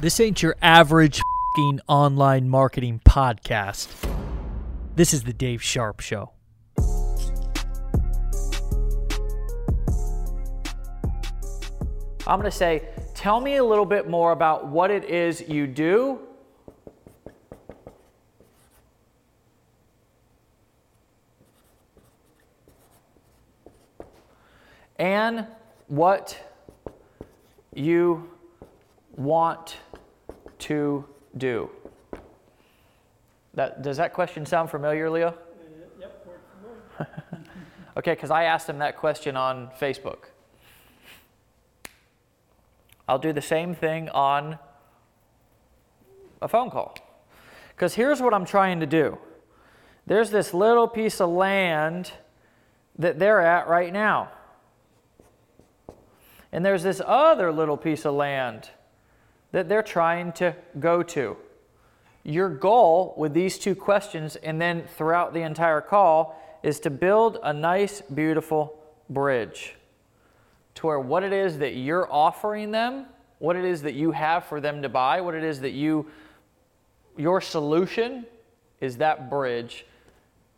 This ain't your average online marketing podcast. This is the Dave Sharp Show. I'm going to say, tell me a little bit more about what it is you do. And what you want to do. That, does that question sound familiar, Leo? Yep, we're familiar. Okay, because I asked him that question on Facebook. I'll do the same thing on a phone call. Because here's what I'm trying to do there's this little piece of land that they're at right now. And there's this other little piece of land that they're trying to go to. Your goal with these two questions and then throughout the entire call is to build a nice, beautiful bridge to where what it is that you're offering them, what it is that you have for them to buy, what it is that you, your solution is that bridge.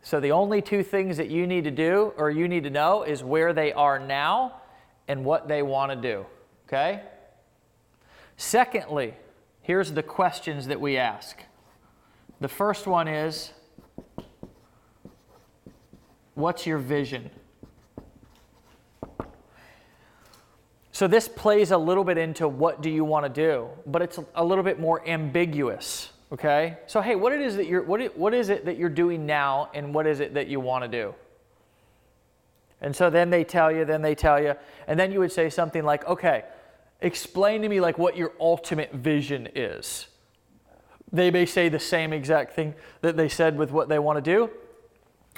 So the only two things that you need to do or you need to know is where they are now and what they want to do. Okay? Secondly, here's the questions that we ask. The first one is What's your vision? So this plays a little bit into what do you want to do, but it's a little bit more ambiguous. Okay. So hey, what it is that you're what what is it that you're doing now, and what is it that you want to do? And so then they tell you, then they tell you, and then you would say something like, okay, explain to me like what your ultimate vision is. They may say the same exact thing that they said with what they want to do,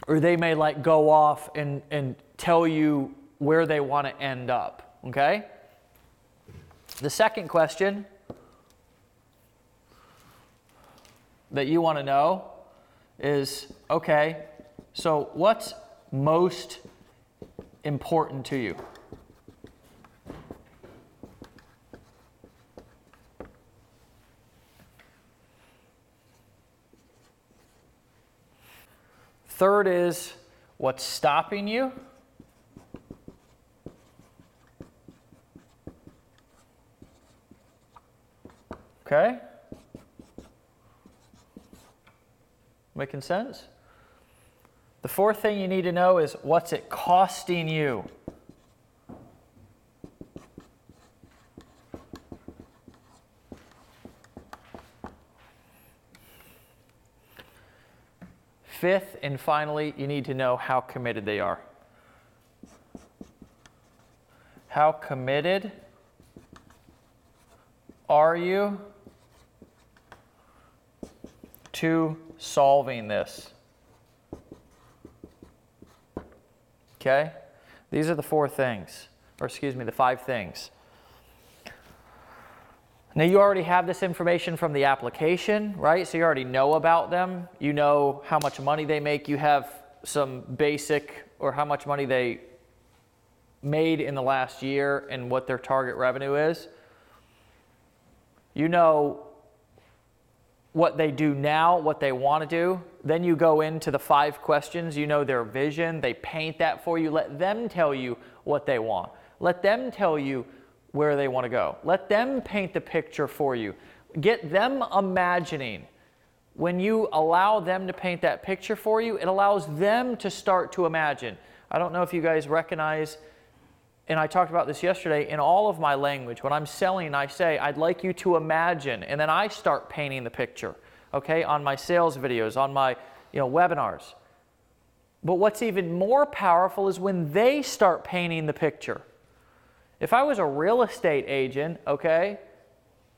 or they may like go off and, and tell you where they want to end up. Okay? The second question that you want to know is okay, so what's most important to you? Third is what's stopping you? Okay? Making sense? The fourth thing you need to know is what's it costing you? Fifth and finally, you need to know how committed they are. How committed are you to solving this? Okay? These are the four things, or excuse me, the five things. Now, you already have this information from the application, right? So you already know about them. You know how much money they make. You have some basic or how much money they made in the last year and what their target revenue is. You know what they do now, what they want to do. Then you go into the five questions. You know their vision. They paint that for you. Let them tell you what they want. Let them tell you where they want to go. Let them paint the picture for you. Get them imagining. When you allow them to paint that picture for you, it allows them to start to imagine. I don't know if you guys recognize, and I talked about this yesterday, in all of my language, when I'm selling, I say, I'd like you to imagine, and then I start painting the picture, okay, on my sales videos, on my you know, webinars. But what's even more powerful is when they start painting the picture. If I was a real estate agent, okay,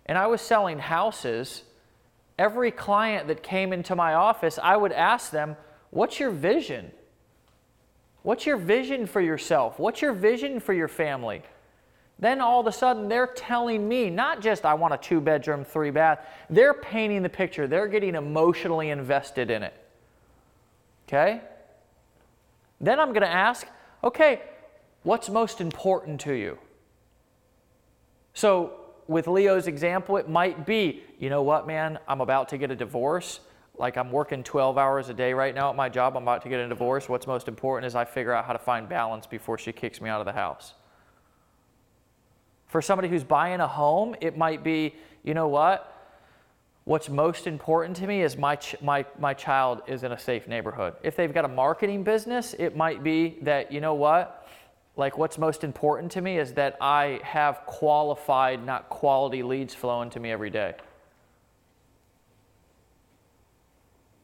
and I was selling houses, every client that came into my office, I would ask them, What's your vision? What's your vision for yourself? What's your vision for your family? Then all of a sudden they're telling me, not just I want a two bedroom, three bath, they're painting the picture. They're getting emotionally invested in it. Okay? Then I'm going to ask, okay, what's most important to you? So with Leo's example, it might be, you know what, man, I'm about to get a divorce. Like I'm working 12 hours a day right now at my job. I'm about to get a divorce. What's most important is I figure out how to find balance before she kicks me out of the house. For somebody who's buying a home, it might be, you know what? What's most important to me is my, ch- my, my child is in a safe neighborhood. If they've got a marketing business, it might be that, you know what? Like, what's most important to me is that I have qualified, not quality leads flowing to me every day.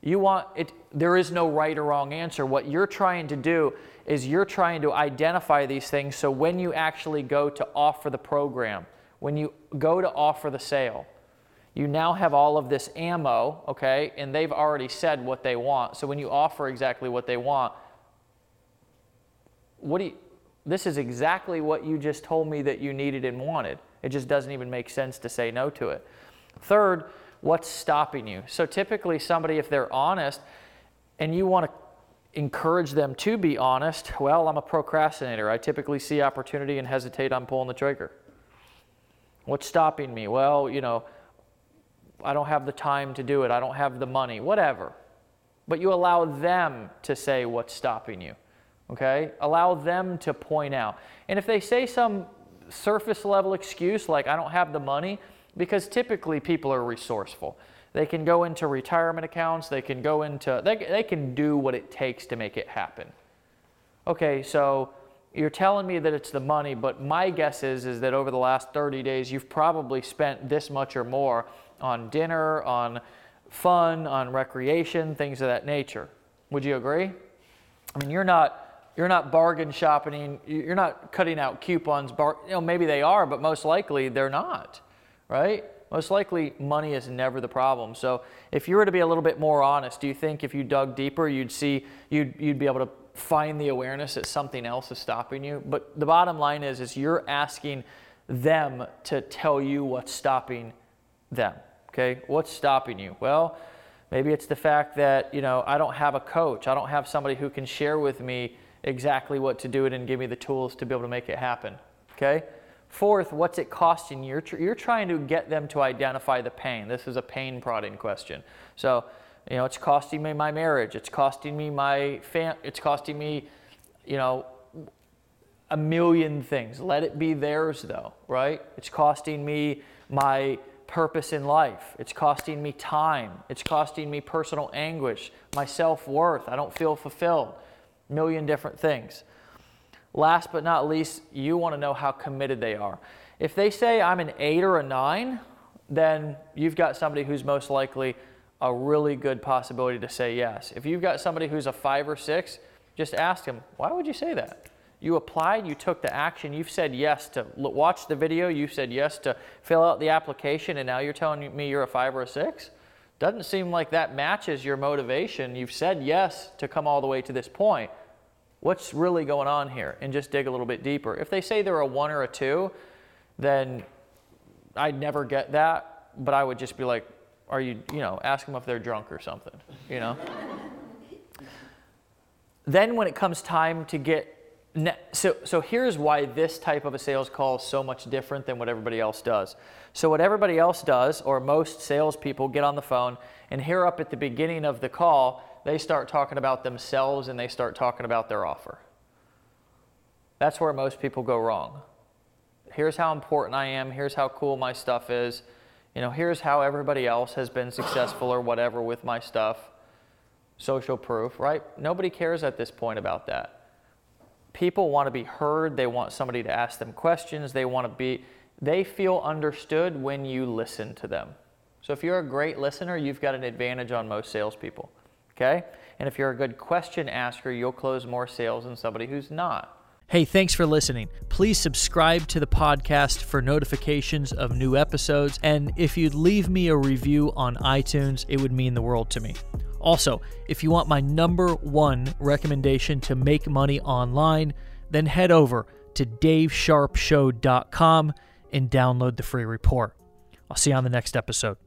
You want it, there is no right or wrong answer. What you're trying to do is you're trying to identify these things so when you actually go to offer the program, when you go to offer the sale, you now have all of this ammo, okay, and they've already said what they want. So when you offer exactly what they want, what do you, this is exactly what you just told me that you needed and wanted. It just doesn't even make sense to say no to it. Third, what's stopping you? So typically, somebody, if they're honest and you want to encourage them to be honest, well, I'm a procrastinator. I typically see opportunity and hesitate on pulling the trigger. What's stopping me? Well, you know, I don't have the time to do it. I don't have the money, whatever. But you allow them to say what's stopping you. Okay? Allow them to point out. And if they say some surface level excuse like, I don't have the money, because typically people are resourceful. They can go into retirement accounts, they can go into, they, they can do what it takes to make it happen. Okay, so you're telling me that it's the money, but my guess is, is that over the last 30 days, you've probably spent this much or more on dinner, on fun, on recreation, things of that nature. Would you agree? I mean, you're not you're not bargain shopping. You're not cutting out coupons. Bar, you know, maybe they are, but most likely they're not, right? Most likely money is never the problem. So if you were to be a little bit more honest, do you think if you dug deeper, you'd see you'd you'd be able to find the awareness that something else is stopping you? But the bottom line is, is you're asking them to tell you what's stopping them. Okay, what's stopping you? Well, maybe it's the fact that you know I don't have a coach. I don't have somebody who can share with me exactly what to do it and give me the tools to be able to make it happen. Okay? Fourth, what's it costing you? You're, you're trying to get them to identify the pain. This is a pain prodding question. So, you know, it's costing me my marriage. It's costing me my fam. It's costing me, you know, a million things. Let it be theirs, though, right? It's costing me my purpose in life. It's costing me time. It's costing me personal anguish, my self worth. I don't feel fulfilled million different things. Last but not least, you want to know how committed they are. If they say I'm an eight or a nine, then you've got somebody who's most likely a really good possibility to say yes. If you've got somebody who's a five or six, just ask them, why would you say that? You applied, you took the action, you've said yes to watch the video, you said yes to fill out the application, and now you're telling me you're a five or a six? Doesn't seem like that matches your motivation. You've said yes to come all the way to this point what's really going on here and just dig a little bit deeper. If they say they're a one or a two, then I'd never get that, but I would just be like, are you, you know, ask them if they're drunk or something, you know? then when it comes time to get, so, so here's why this type of a sales call is so much different than what everybody else does. So what everybody else does, or most salespeople get on the phone and here up at the beginning of the call, they start talking about themselves and they start talking about their offer. That's where most people go wrong. Here's how important I am. Here's how cool my stuff is. You know, here's how everybody else has been successful or whatever with my stuff. Social proof, right? Nobody cares at this point about that. People want to be heard. They want somebody to ask them questions. They want to be, they feel understood when you listen to them. So if you're a great listener, you've got an advantage on most salespeople. Okay? And if you're a good question asker, you'll close more sales than somebody who's not. Hey, thanks for listening. Please subscribe to the podcast for notifications of new episodes. And if you'd leave me a review on iTunes, it would mean the world to me. Also, if you want my number one recommendation to make money online, then head over to davesharpshow.com and download the free report. I'll see you on the next episode.